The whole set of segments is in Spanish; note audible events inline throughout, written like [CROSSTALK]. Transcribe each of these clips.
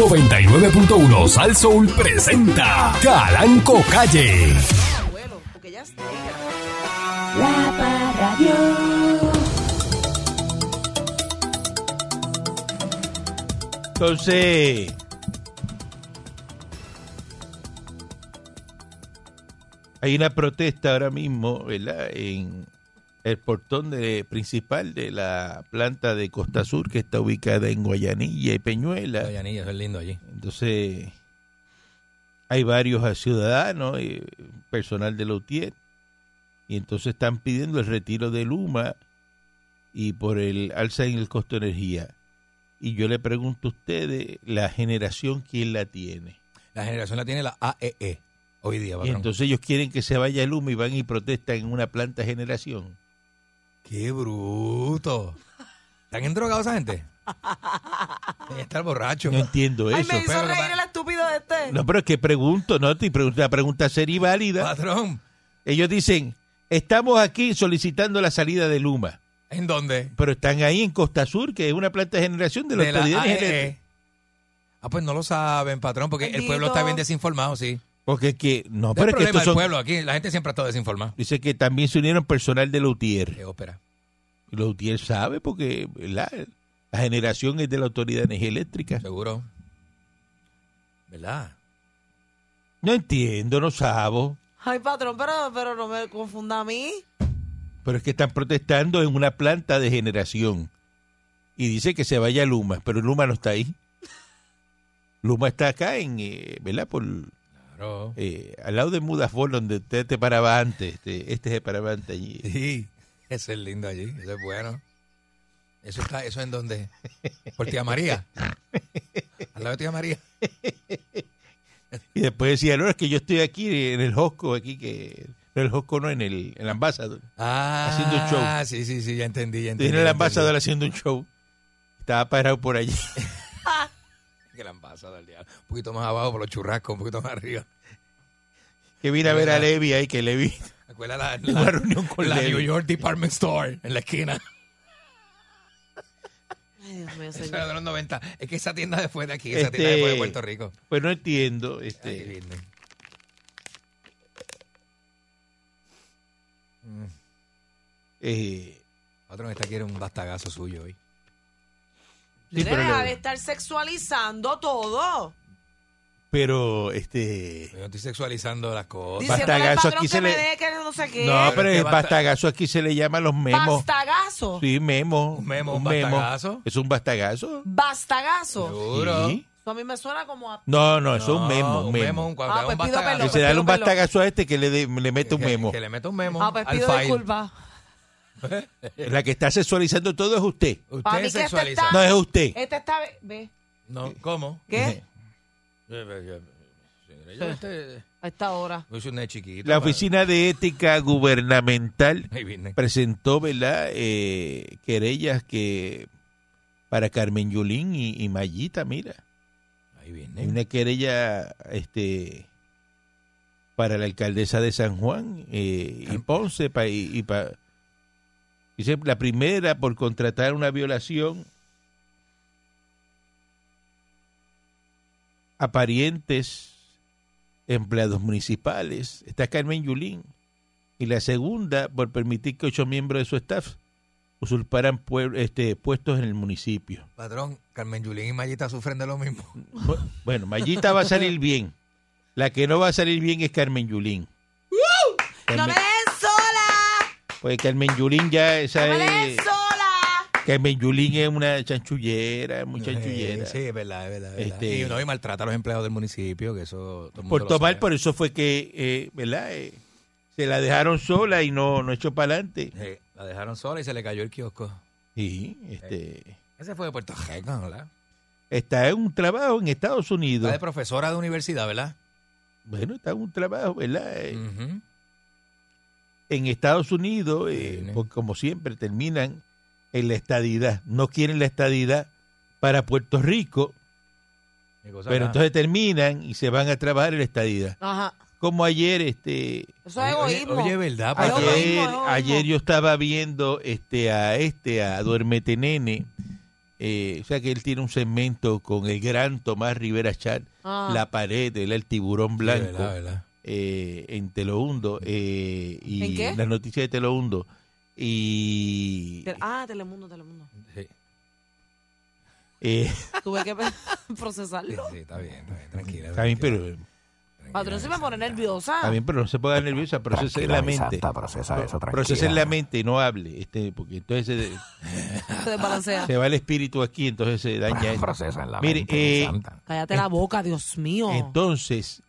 99.1 Sal Soul presenta Calanco Calle. abuelo, porque ya está. La Parradio. Entonces, hay una protesta ahora mismo, ¿verdad? En el portón de, principal de la planta de Costa Sur, que está ubicada en Guayanilla y Peñuela. Guayanilla, eso es lindo allí. Entonces, hay varios ciudadanos, y personal de Lautier, y entonces están pidiendo el retiro de Luma y por el alza en el costo de energía. Y yo le pregunto a ustedes, la generación, ¿quién la tiene? La generación la tiene la AEE hoy día, Y entonces ellos quieren que se vaya Luma y van y protestan en una planta de generación. ¡Qué bruto! ¿Están endrogados esa gente? [LAUGHS] Deben estar borrachos. No entiendo Ay, eso. me hizo pero reír el estúpido de este. No, pero es que pregunto, no, una pregunta seria y válida. Patrón, Ellos dicen, estamos aquí solicitando la salida de Luma. ¿en dónde? Pero están ahí en Costa Sur, que es una planta de generación de la De la autoridad AEE. energética. Ah, pues no lo saben, patrón, porque el pueblo está bien desinformado, sí. Porque es que, no, pero es que estos del son, pueblo aquí. La gente siempre ha estado desinformada. dice que también se unieron personal de Lautier. Qué ópera. Y Lautier sabe porque la, la generación es de la autoridad de energía eléctrica. Seguro. ¿Verdad? No entiendo, no sabo. Ay, patrón, pero, pero no me confunda a mí. Pero es que están protestando en una planta de generación. Y dice que se vaya Luma, pero Luma no está ahí. Luma está acá en, eh, ¿verdad? Por, Claro. eh, al lado de Mudafol, donde usted te paraba antes. Este, este se paraba antes allí. Sí, eso es lindo allí, eso es bueno. Eso está, eso en donde, por tía María. Al lado de tía María. Y después decía, no, es que yo estoy aquí en el Josco, aquí que... No, el Josco no, en el, en el Ambassador. Ah, Haciendo un show. Ah, sí, sí, sí, ya entendí, ya entendí. Tiene el Ambassador haciendo un show. Estaba parado por allí. [LAUGHS] Que el Ambassador. Un poquito más abajo por los churrascos, un poquito más arriba. Que vine a ver a Levi ahí, que Levi... Acuerda [LAUGHS] la, En una reunión con la [LAUGHS] Levi. New York Department Store en la esquina. [LAUGHS] Ay, Dios mío, Eso señor. era de los 90. Es que esa tienda después de aquí, esa Este- tienda después de Puerto Rico. Pues no entiendo. Ay, Este, qué lindo. eh, Patrón, esta quiere un bastagazo suyo hoy. sí, pero, deja de estar sexualizando todo. Pero, este... Yo no estoy sexualizando las cosas. Bastagazo, aquí se le- no sé qué. No, Pero es bastagazo aquí se le llama los memos. Bastagazo. Sí, memo. Un memo, un bastagazo. Es un bastagazo. Bastagazo. Seguro. Sí. Eso a mí me suena como a... No, no, eso es un memo. Un memo. un, cuando Ah, da pues un pido bastagazo. se da pido un bastagazo a este que le, de- le mete un memo. Que le meta un memo Ah, pues al pido file. disculpas. La que está sexualizando todo es usted. Usted este sexualiza. está- No es usted. Este está... Ve. No, ¿cómo? ¿Qué? Yo este- A esta hora. La. Oficina de Ética Gubernamental Ahí viene. presentó, ¿verdad? Eh, querellas que para Carmen Yulín y, y Mayita, mira. Ahí Hay viene. una querella este, para la alcaldesa de San Juan eh, y Ponce. Pa, y, y pa- dice la primera por contratar una violación a parientes empleados municipales. Está Carmen Yulín. Y la segunda por permitir que ocho miembros de su staff usurparan este, puestos en el municipio. Patrón, Carmen Yulín y Mayita sufren de lo mismo. Bu- Bueno, Mayita va a salir [LAUGHS] bien. La que no va a salir bien es Carmen Yulín. ¡No Carmen, me den sola! pues Carmen Yulín ya, esa ¡No me den es, sola! Carmen Yulín es una chanchullera, muy chanchullera. Sí, es verdad, es verdad. es verdad. Este- Y no, y maltrata a los empleados del municipio, que eso. todo el mundo Por tomar, por eso fue que, eh, ¿verdad? Eh, se la dejaron sola y no, no echó para adelante. Sí, la dejaron sola y se le cayó el kiosco. Sí, este, Ese fue de Puerto Rico, ¿verdad? está en un trabajo en Estados Está Unidos. de profesora de universidad, ¿verdad? Bueno, está en un trabajo, ¿verdad? Eh, en Estados Unidos, eh, como siempre terminan en la estadidad. No quieren la estadidad para Puerto Rico, pero entonces terminan y se van a trabajar en la estadidad. Ajá. Como ayer, este, Eso es Oye, oye, egoísmo. Oye, ¿verdad? Egoísmo, ayer, egoísmo. ayer yo estaba viendo este a este a Duermete Nene Eh, o sea que él tiene un segmento con el gran Tomás Rivera Chat, Ah. La Pared, él, el tiburón blanco, Sí, verdad, verdad. eh, en Telemundo. Eh, y ¿En qué? Las noticias de Telemundo. Y Ah, Telemundo, Telemundo. Sí, eh, [LAUGHS] Tuve que [LAUGHS] procesarlo. sí, está bien, está bien, tranquila. está bien, pero Patrón se me pone nerviosa. está bien, pero no se ponga nerviosa, procese en la mente. Procese en la mente y no hable, este, porque entonces se, [LAUGHS] Se desbalancea. se va el espíritu aquí, entonces se daña. eso. Mire, eh, Cállate la boca, Dios mío. Entonces,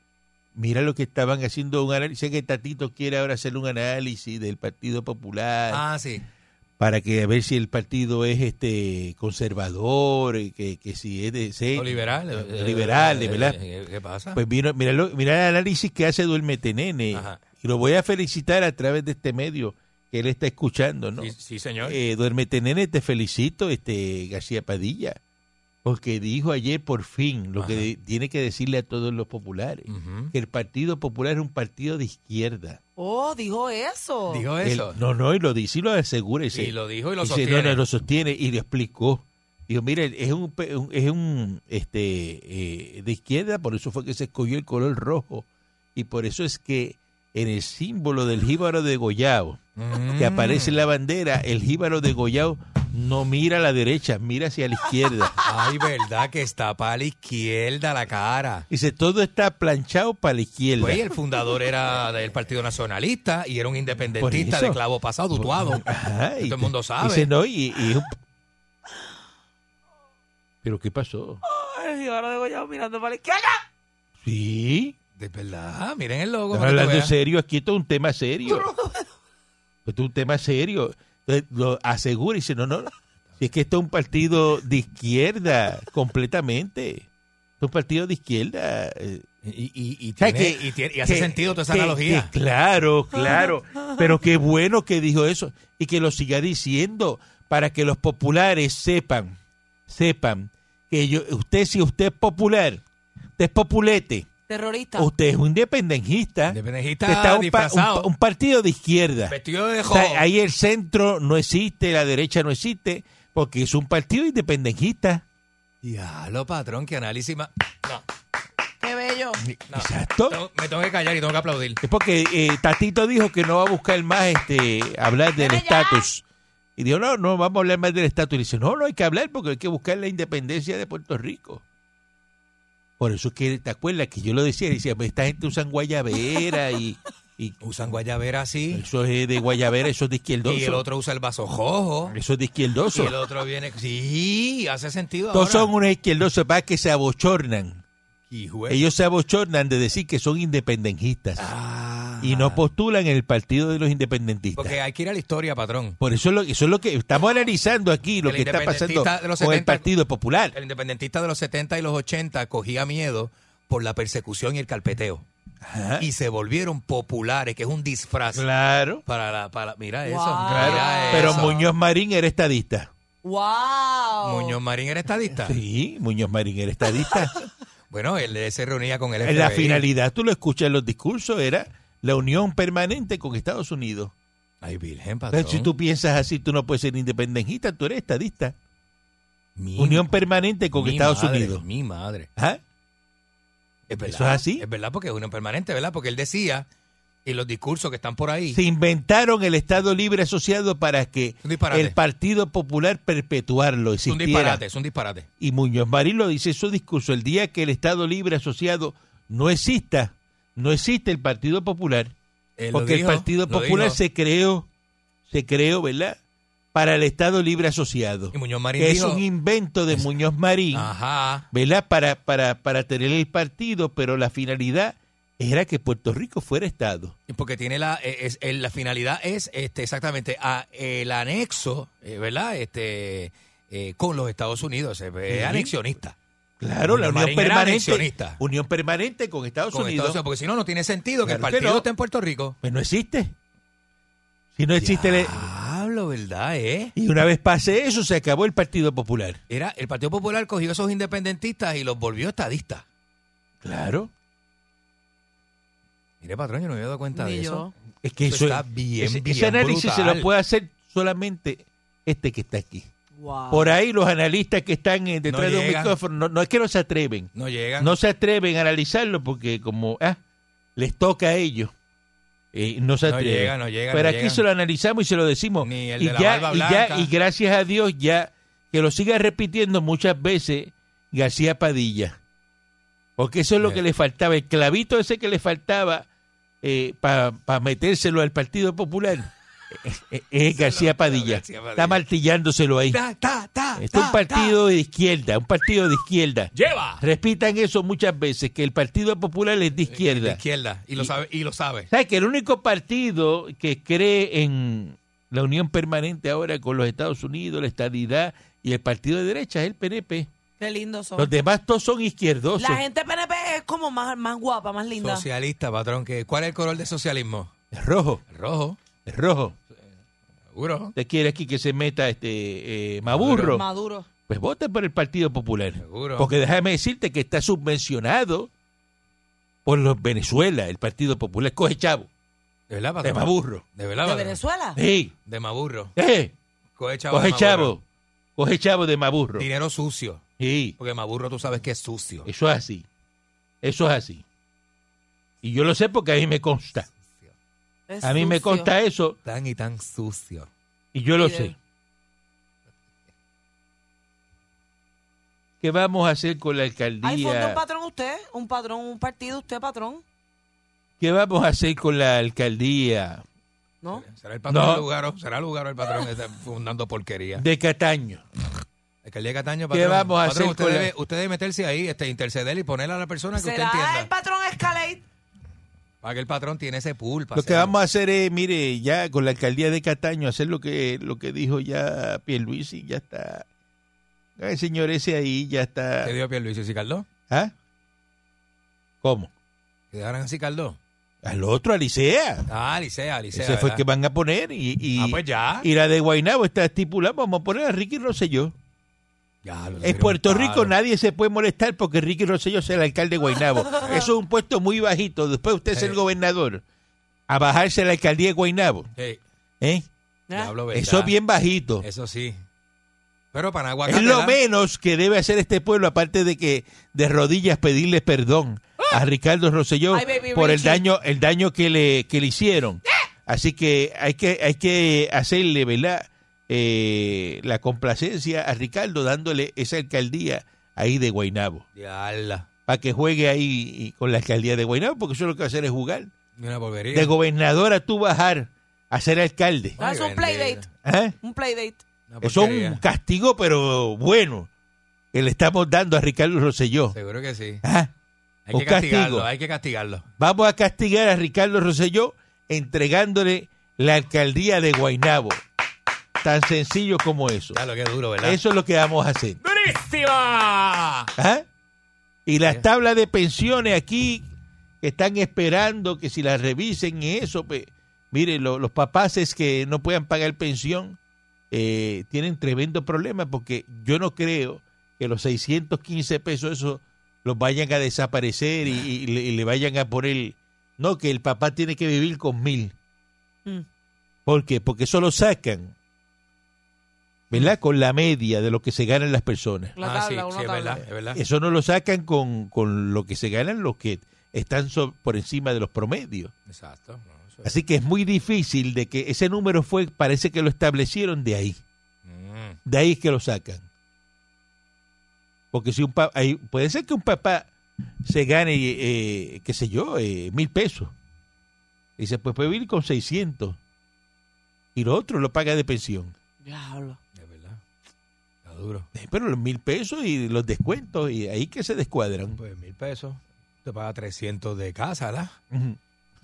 mira lo que estaban haciendo un análisis. Sé que Tatito quiere ahora hacer un análisis del Partido Popular Ah, sí. para que a ver si el partido es este conservador, que, que si es de sí, O liberal. eh, eh, liberal, eh, ¿verdad? eh, ¿Qué pasa? Pues mira, mira, lo- mira el análisis que hace Duérmete Nene. Ajá. Y lo voy a felicitar a través de este medio que él está escuchando, ¿no? sí, sí, señor. Eh, Duérmete Nene, te felicito, este García Padilla, porque dijo ayer por fin lo Ajá. que tiene que decirle a todos los populares, que el Partido Popular es un partido de izquierda. Oh, dijo eso. Dijo Él- eso. no, no, y lo dice y lo asegura. y se- y lo dijo y lo dice, sostiene. No, no, lo sostiene y lo explicó. Dijo, mire, es un, pe- un- es un este eh, de izquierda, por eso fue que se escogió el color rojo. Y por eso es que en el símbolo del jíbaro de Goyao, que Mm. aparece en la bandera, el jíbaro de Goyao no mira a la derecha, mira hacia la izquierda. [LAUGHS] Ay, verdad que está para la izquierda la cara. Dice, todo está planchado para la izquierda. Pues el fundador era del Partido Nacionalista y era un independentista de clavo pasado. Ajá, [LAUGHS] y todo el mundo sabe. Dice, no, y, y- ¿Pero qué pasó? Ay, ahora digo yo mirando para la izquierda. Sí, De verdad, miren el logo. Hablando serio, aquí esto es un tema serio. Esto es un tema serio. Entonces, lo asegura y dice, no, no, si es que esto es un partido de izquierda, completamente. Es un partido de izquierda. eh, Y, y, y tiene- que- y tiene- y hace que- sentido toda esa que- analogía. que claro, claro. [LAUGHS] Pero qué bueno que dijo eso y que lo siga diciendo para que los populares sepan, sepan que yo, usted, si usted es popular, usted es populete, Terrorista. usted es un independentista. Independentista Usted está un, pa- disfrazado. un- un partido de izquierda. Vestido de O jojo. sea, ahí el centro no existe, la derecha no existe, porque es un partido independentista. Diablo, patrón, qué análisis más. No, Qué bello. no. Exacto. Tengo- me tengo que callar y tengo que aplaudir. Es porque eh, Tatito dijo que no va a buscar más este hablar del Dale ya. estatus. Y dijo, no, no, vamos a hablar más del estatus. Y dice, no, no hay que hablar porque hay que buscar la independencia de Puerto Rico. Por eso es que, ¿te acuerdas que yo lo decía? Decía, esta gente usan guayabera y, y [LAUGHS] Usan guayabera así. eso es de guayabera, eso es de izquierdoso. Y el otro usa el vaso jojo. Eso es de Y izquierdoso. el otro viene. Sí, hace sentido. Todos ahora. son unos izquierdosos para que se abochornan. Hijo Ellos se abochornan de decir que son independentistas Ah. Y no postulan en el partido de los independentistas. Porque hay que ir a la historia, patrón. Por eso es lo, eso es lo que estamos analizando aquí, lo El que está pasando independentista de los con el 70 Partido Popular. El independentista de los 70 y los 80 cogía miedo por la persecución y el carpeteo. Ajá. Y se volvieron populares, que es un disfraz. Claro, Para la, para, mira eso. Claro. mira Pero eso. Muñoz Marín era estadista. Wow. Muñoz Marín era estadista. Sí, Muñoz Marín era estadista. [LAUGHS] Bueno, él, se reunía con el FBI. En la finalidad, tú lo escuchas en los discursos, era la unión permanente con Estados Unidos. Ay, virgen, patrón. Si tú piensas así, tú no puedes ser independentista, tú eres estadista. Mi- Unión permanente con mi Estados madre, Unidos. Mi madre. ¿Ah? Es verdad. ¿Eso es así? Es verdad, porque es unión permanente, ¿verdad? Porque él decía, y los discursos que están por ahí, Se inventaron el Estado Libre Asociado para que el Partido Popular perpetuarlo es un existiera. disparate, es un disparate. Y Muñoz Marín lo dice en su discurso, el día que el Estado Libre Asociado no exista, no existe el Partido Popular, Él lo porque dijo, el Partido Popular dijo. se creó, se creó, ¿verdad? Para el Estado Libre Asociado, Y Muñoz Marín que dijo, es un invento de Muñoz Marín, ajá, ¿verdad? Para, para, para tener el partido, pero la finalidad era que Puerto Rico fuera Estado. porque tiene la, eh, es, eh, la finalidad es este exactamente a, el anexo, eh, ¿verdad? Este eh, con los Estados Unidos, eh, es anexionista. Claro, la unión permanente, unión permanente con Estados Con Unidos, Estados porque si no, no tiene sentido que el que partido no. esté en Puerto Rico. pues no existe. Si no existe, le- Diablo, ¿verdad, eh? y una vez pase eso, se acabó el Partido Popular. Era, el Partido Popular cogió esos independentistas y los volvió estadistas. Claro. Mire, patrón, yo no me había dado cuenta Ni de yo. eso. Es que Eso eso, está bien, ese, bien ese análisis se lo puede hacer solamente este que está aquí. Wow. Por ahí los analistas que están eh, detrás No de un llegan. micrófono, no, no es que no se atreven, No llegan. no se atreven a analizarlo porque como ah, les toca a ellos, eh, no se No atreven. llega, no llega, Pero no aquí llegan. se lo analizamos y se lo decimos. Ni el y, de la ya, barba y, ya- blanca. y gracias a Dios ya que lo siga repitiendo muchas veces García Padilla. Porque eso es lo que le faltaba, el clavito ese que le faltaba para metérselo al Partido Popular. Eh, eh, es García Padilla. García Padilla. Está martillándoselo ahí. Ta, ta, ta, Este es ta, un partido de izquierda, un partido de izquierda. Lleva. Repitan eso muchas veces, que el Partido Popular es de De izquierda. izquierda. Y lo sabe. Y lo sabe. ¿Sabes que el único partido que cree en la unión permanente ahora con los Estados Unidos, la estadidad y el partido de derecha es el PNP? Qué lindos son. Los demás todos son izquierdosos. La gente PNP es como más, más guapa, más linda. Socialista, patrón. que ¿Cuál es el color de socialismo? Es rojo, El rojo. es rojo. Seguro. ¿Usted quiere aquí que se meta este eh, Maburro? Maduro. Pues vote por el Partido Popular. Seguro. Porque déjame decirte que está subvencionado por los Venezuela, el Partido Popular. Coge chavo, De verdad, de. Maburro. De verdad, ¿De patrón. Venezuela? Sí, De Maburro. eh, Coge chavo, coge chavo de Maburro. Dinero sucio. Sí. Porque Maburro tú sabes que es sucio. Eso es así. Eso es así. Y yo lo sé porque a mí me consta. Es A mí me consta eso Tan y tan sucio. y yo lo Mire. sé. ¿Qué vamos a hacer con la ¿Hay fondo un alcaldía? patrón usted? ¿Un patrón, un partido usted, patrón? ¿Qué vamos a hacer con la alcaldía ¿No? ¿Será el patrón No. del Lugaro? ¿Será el Lugaro el patrón que está fundando porquería? de Cataño? Alcaldía de Cataño, ¿Qué patrón. vamos a Patrón, hacer usted con la- debe, usted debe meterse ahí, este, interceder y poner a la persona que usted ¿Será el entienda. patrón Escalade? Para que el patrón tiene ese pool. para Lo que vamos a hacer es, mire, ya con la alcaldía de Cataño, hacer lo que lo que dijo ya Pierluisi, ya está. El señor ese ahí ya está. ¿Qué dijo Pierluisi y Caldó? ¿Ah? ¿Cómo? ¿Que dejaran así Caldó? Al otro, Alicea. Ah, Licea, Licea. Ese fue el que van a poner y, y, Ah, pues ya. y la de Guaynabo está estipulada. Vamos a poner a Ricky Rosselló. Ya, En Puerto Rico nadie se puede molestar porque Ricky Rosselló es el alcalde de Guaynabo. [LAUGHS] Eso es un puesto muy bajito. Después usted es el gobernador. A bajarse la alcaldía de Guaynabo. Sí, ¿eh? Eso es bien bajito. Eso sí. Pero para agua Es lo menos que debe hacer este pueblo, aparte de que de rodillas pedirle perdón a Ricardo Rosselló Ay, baby por el daño, el daño que le, que le hicieron. Así que hay que, hay que hacerle, ¿verdad? Eh, la complacencia a Ricardo dándole esa alcaldía ahí de Guaynabo. Diabla. Para que juegue ahí y- con la alcaldía de Guaynabo, porque eso lo que va a hacer es jugar. Una porquería. De gobernador a tú bajar a ser alcalde. Ah, es un Ay, playdate. ¿Ah? Un playdate. Es un castigo, pero bueno, que le estamos dando a Ricardo Rosselló. Seguro que sí. Ah, Hay un que castigarlo, castigo. hay que castigarlo. Vamos a castigar a Ricardo Rosselló entregándole la alcaldía de Guaynabo. Tan sencillo como eso. Eso es lo que vamos a hacer. ¡Durísima! ¿Ah? Y las tablas de pensiones aquí que están esperando que si las revisen y eso, pues, mire, lo- los papás es que no puedan pagar pensión eh, tienen tremendo problema porque yo no creo que los 615 pesos esos los vayan a desaparecer y, y le, y le vayan a poner, no, que el papá tiene que vivir con mil. Mm. ¿Por qué? Porque eso lo sacan, ¿verdad? Con la media de lo que se ganan las personas. La Ah, sí, es verdad, es verdad. Eso no lo sacan con, con lo que se ganan los que están so- por encima de los promedios. Exacto. no, Así que es muy difícil de que ese número fue, parece que lo establecieron de ahí. Mm. De ahí es que lo sacan. Porque si un papá, puede ser que un papá se gane, eh, qué sé yo, eh, mil pesos. Y se puede vivir con 600. Y lo otro lo paga de pensión. Diablo. Es duro. Eh, Pero los mil pesos y los descuentos, y ahí que se descuadran. Pues mil pesos. Te paga 300 de casa, ¿verdad? Ujú.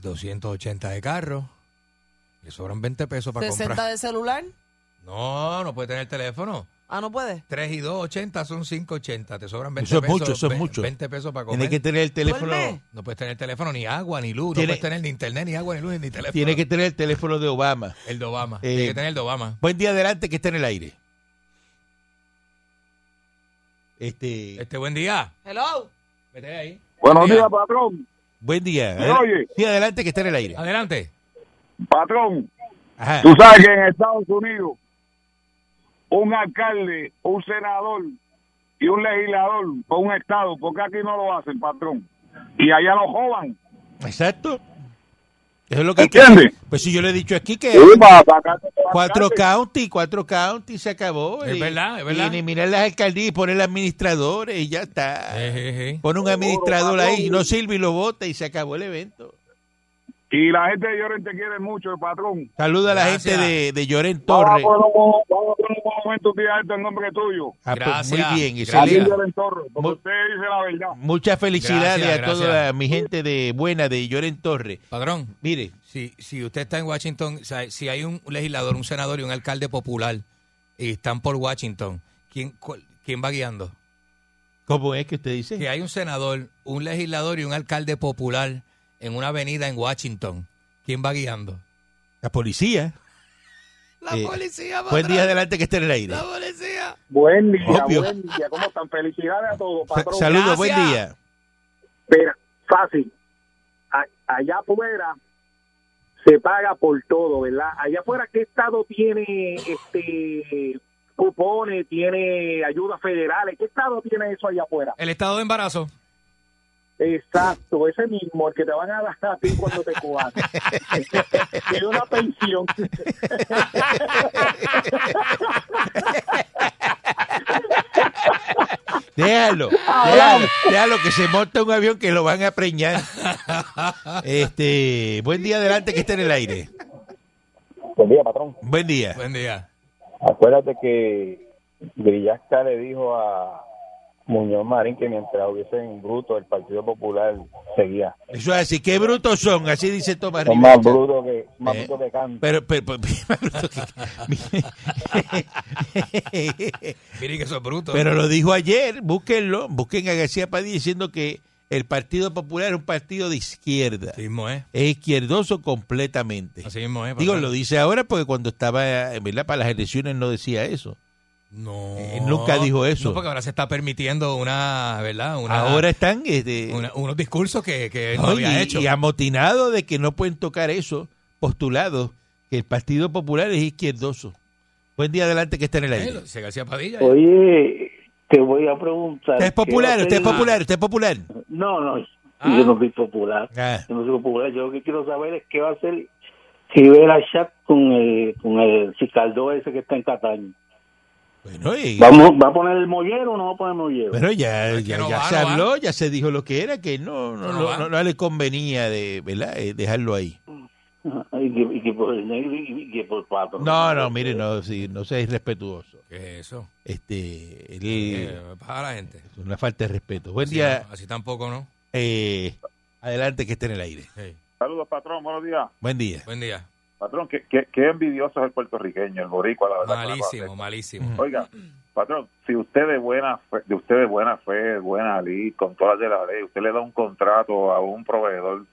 280 de carro. Le sobran 20 pesos para 60 comprar. de celular. No, no puede tener teléfono. Ah, no puede. 3 y 2, 80 son 580. Te sobran 20 Eso es pesos. mucho, eso es mucho. 20 pesos para comer. Tiene que tener el teléfono. Duerme. No puedes tener teléfono, ni agua, ni luz. Tiene- No puedes tener ni internet, ni agua, ni luz, ni teléfono. Tiene que tener el teléfono de Obama. El de Obama. Eh, Tiene que tener el de Obama. Buen día adelante que está en el aire. Este, Este buen día. Hello. Vete ahí. Buenos Buen día. días, patrón. buen día. ¿Me oye? Sí, adelante que está en el aire. Adelante. Patrón, Ajá. tú sabes que en Estados Unidos un alcalde, un senador y un legislador con un estado, porque aquí no lo hacen, patrón. Y allá lo jodan. Exacto. Eso es lo que hay que ¿Entiendes? Pues si yo le he dicho aquí que Sí, para cuatro county, cuatro county se acabó. Es y- verdad, es verdad. Y eliminar las alcaldías y poner administradores y ya está. Eh, eh, eh. Pone un administrador ahí, no sirve y lo vota y se acabó el evento. Y la gente de Lloren te quiere mucho, el patrón. Saluda a la Gracias. gente de, de Lloren Vamos a Torres. vamos a poner un monumento un día a esto en nombre tuyo. Ah, pues, Gracias. muy bien, Gracias. Aquí en excelente. Lloren Torres, porque Mu- usted dice la verdad. Muchas felicidades Gracias, a toda gracias. mi gente de buena de Lloren Torres. Patrón, Mire, si, si usted está en Washington, o sea, si hay un legislador, un senador y un alcalde popular y están por Washington, ¿quién, cuál- quién va guiando? ¿cómo es que usted dice? Que hay un senador, un legislador y un alcalde popular en una avenida en Washington. ¿Quién va guiando? La policía. La Eh, policía, Buen día adelante que esté en el aire. La policía. Buen día, Obvio. buen día. ¿Cómo están? Felicidades a todos, patrón. Saludos, buen día. Mira, fácil. A- allá afuera se paga por todo, ¿verdad? Allá afuera, ¿qué estado tiene este cupones, tiene ayudas federales? ¿Qué estado tiene eso allá afuera? El estado de embarazo. Exacto, ese mismo, el que te van a dar a ti cuando te cojan. Tiene [LAUGHS] una pensión. Déjalo, déjalo, déjalo que se monta un avión que lo van a preñar. Este, buen día adelante que esté en el aire. Buen día, patrón. Buen día. Buen día. Acuérdate que Grillasca le dijo a Muñoz Marín que mientras hubiesen bruto el Partido Popular seguía. Eso es así, qué brutos son, así dice Tomás Son más brutos que, más Eh, brutos que cantan. Pero, pero, pero- [LAUGHS] más brutos que- Miren que eso es bruto. pero lo dijo ayer, búsquenlo, busquen a García Padilla diciendo que el Partido Popular es un partido de izquierda. Así mismo es. Es izquierdoso completamente. Así mismo es. Digo, lo dice ahora porque cuando estaba, en verdad, para las elecciones no decía eso. No. Eh, nunca dijo eso. No, porque ahora se está permitiendo una, ¿verdad? Una, Ahora están este, una- unos discursos que, que él no no, había y, hecho. y amotinado de que no pueden tocar eso, postulados, que el Partido Popular es izquierdoso. Buen día adelante que está en el aire. García Padilla. Oye, te voy a preguntar. Usted es ¿qué va popular, usted es popular, usted es popular. No, no, Ah. yo no soy popular. Ah, Yo no soy popular. Yo lo que quiero saber es qué va a hacer Rivera Chat con el, con el Cicaldo ese que está en Cataño. Bueno, y- ¿Vamos, ¿Va a poner el mollero o no va a poner el mollero? bueno, ya, Es que ya, no ya va, se no va. habló, ya se dijo lo que era, que no, no, No no, va. no- no le convenía de, ¿verdad? Eh, dejarlo ahí. [LAUGHS] Ajá, y, que, y que por el negro y, y que por pato. No, no, mire, no, sí, no sea irrespetuoso. ¿Qué es eso? Este, él- Eh, para la gente. es una falta de respeto. Buen Así día, así tampoco, ¿no? eh, adelante que esté en el aire. Sí. Saludos, patrón. Buenos días. Buen día. Buen día. Patrón, qué, qué, qué envidioso es el puertorriqueño, el boricua, la verdad. Malísimo, malísimo. Oiga, patrón, si usted de buena fe, de usted de buena fe, buena ley, con todas las de la ley, usted le da un contrato a un proveedor,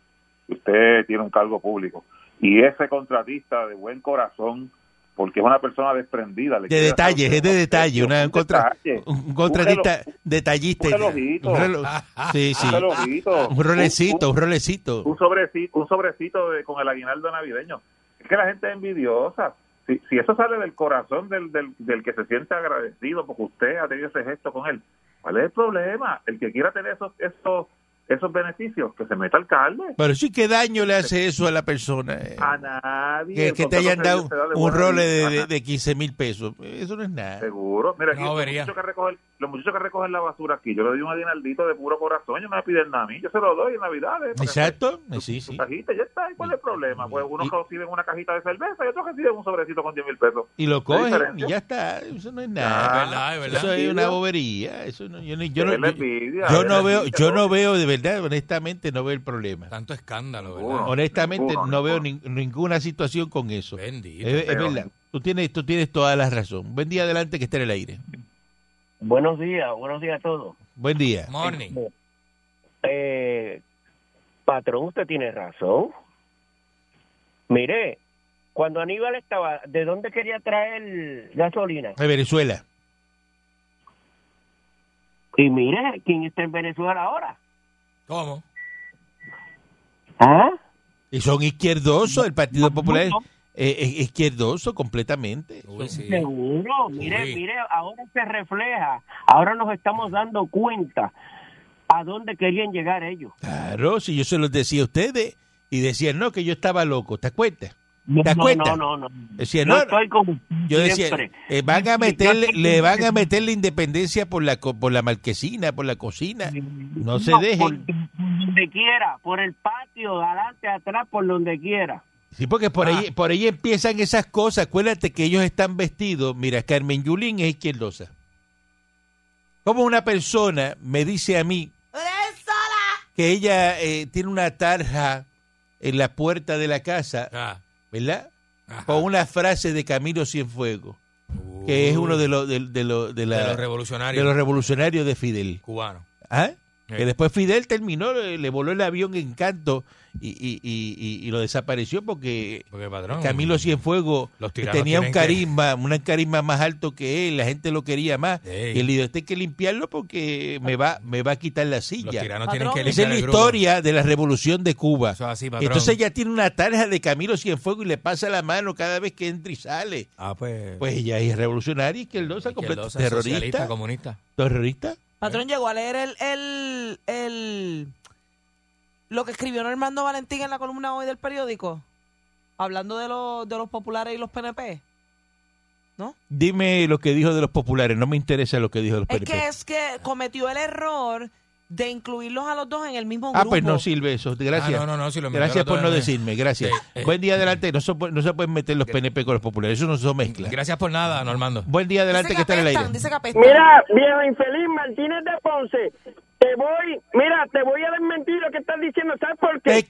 usted tiene un cargo público, y ese contratista de buen corazón, porque es una persona desprendida, le De detalles, es de detalle, una un contra- detalle, un contratista Un detallista. un relojito. Un relo- sí, sí. un relojito, Un rolecito, un- un rolecito. un sobrecito, un sobrecito de, con el aguinaldo navideño. Que la gente es envidiosa. Si, si eso sale del corazón del, del, del que se siente agradecido porque usted ha tenido ese gesto con él, ¿cuál es el problema? El que quiera tener esos, esos, esos beneficios, que se meta alcalde. Pero sí, ¿qué daño le hace eso a la persona? eh? A nadie. que, que te hayan dado un role de, de, de 15 mil pesos. Eso no es nada. Seguro. Mira, aquí No, los, muchachos que recogen, los muchachos que recogen la basura aquí, yo le doy un aguinaldito de puro corazón, yo no me piden nada a mí, yo se lo doy en que Exacto. su- Sí, su sí. cajita, ya está. ¿y ¿Cuál es el problema? Pues unos Y- reciben una cajita de cerveza y otros reciben un sobrecito con 10 mil pesos. Y lo ¿Qué cogen y ya está. Eso no es Es nada. verdad, es verdad. Eso es una bobería. Eso no, yo, no- yo no, Es yo- yo es no veo, yo no ¿no? veo de verdad, honestamente, no veo el problema. Tanto escándalo, ¿verdad? Honestamente, Ninguno, no veo ninguna situación con eso. Es, Bendito. es verdad. Tú tienes, tú tienes toda la razón. Buen día adelante que esté en el aire. Buenos días, buenos días a todos. Buen día. Morning. Eh, patrón, usted tiene razón. Mire, cuando Aníbal estaba, ¿de dónde quería traer gasolina? De Venezuela. Y mire, ¿quién está en Venezuela ahora? ¿Cómo? ¿Ah? Y son izquierdosos, el Partido Popular No, eh, eh, izquierdoso completamente. Uy, sí. Seguro, mire, Uy. mire, ahora se refleja, ahora nos estamos dando cuenta a dónde querían llegar ellos. Claro, si yo se los decía a ustedes y decían, no, que yo estaba loco, ¿te acuerdas? No, ¿Te das no, cuenta? no, no, no. Decía, no, estoy Yo decía, siempre. eh, van a Yo meterle, le van a meter la independencia por la co- por la marquesina, por la cocina. No se dejen. por donde quiera, por el patio, adelante, atrás, por donde quiera. Sí, porque por ahí, por ahí empiezan esas cosas. Acuérdate que ellos están vestidos. Mira, Carmen Yulín es izquierdosa. Como una persona me dice a mí que ella eh, tiene una tarja en la puerta de la casa, Ah, ¿verdad? ajá. Con una frase de Camilo Cienfuegos, que es uno de los de, de los- de la- de los revolucionarios de los revolucionarios de Fidel. cubanos. ¿Ah? Sí. Que después Fidel terminó, le, le voló el avión en canto y, y, y, y- y lo desapareció porque Porque, patrón, Camilo Cienfuegos Los tenía un que- carisma, un carisma más alto que él, la gente lo quería más. Ey. Y él dijo, este hay que limpiarlo porque me va, me va a quitar la los silla. tiranos Patrón. tienen que Esa es la el historia de la revolución de Cuba. Eso es así, patrón. Entonces ella tiene una tarja de Camilo Cienfuegos y le pasa la mano cada vez que entra y sale. Ah, pues. Pues ella es revolucionaria, izquierdosa, completa- izquierdosa, terrorista. socialista, comunista. ¿Terrorista? Patrón llegó a leer el, el, el lo que escribió Normando Valentín en la columna hoy del periódico, hablando de los de los populares y los PNP. ¿No? Dime lo que dijo de los populares, no me interesa lo que dijo de los Es PNP. que es que cometió el error de incluirlos a los dos en el mismo Ah, grupo. pues no sirve eso. Gracias. Ah, no, no, no, si lo Gracias por no en- decirme, gracias. Sí, eh. Buen día adelante. No se, puede- no se pueden meter los PNP con los populares. Eso no se mezcla. Gracias por nada, Normando. Buen día adelante dice que está en el aire. Mira, viejo infeliz Martínez de Ponce, te voy, mira, te voy a desmentir lo que estás diciendo, ¿sabes por qué? Es.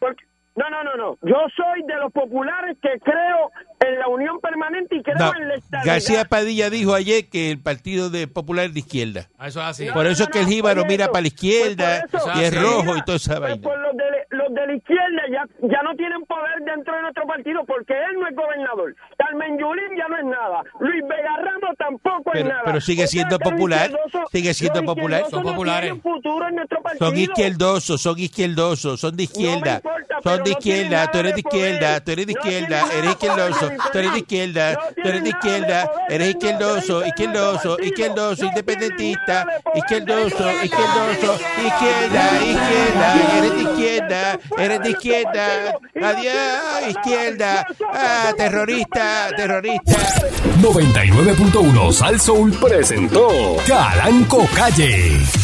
Porque- no, no, no, no. Yo soy de los populares que creo en la unión permanente y creo No, en la estabilidad. García Padilla dijo ayer que el Partido de Popular es de izquierda. Ah, Eso es así. Por eso es que el jíbaro mira para la izquierda pues eso, y es sí. rojo y toda esa Pues vaina. por los de, los de la izquierda ya, ya no tienen poder dentro de nuestro partido porque él no es gobernador. Carmen Yulín ya no es nada. Luis Vega Ramos tampoco es Pero- nada. pero sigue O sea, siendo que los popular, sigue siendo popular. Son no populares. futuro en nuestro partido. Son izquierdosos, son izquierdosos, son de izquierda. importa, pero son de no izquierda, tú eres de izquierda, tú eres de No izquierda, eres izquierdoso, tú eres de izquierda, No tú eres de izquierda, eres izquierdoso, izquierdoso, izquierdoso, No independentista, izquierdoso, izquierdoso, izquierda, izquierda, eres de izquierda, eres de izquierda, adiós, izquierda, ah, terrorista, terrorista. 99.1 Sal Soul presentó Calanco Calle.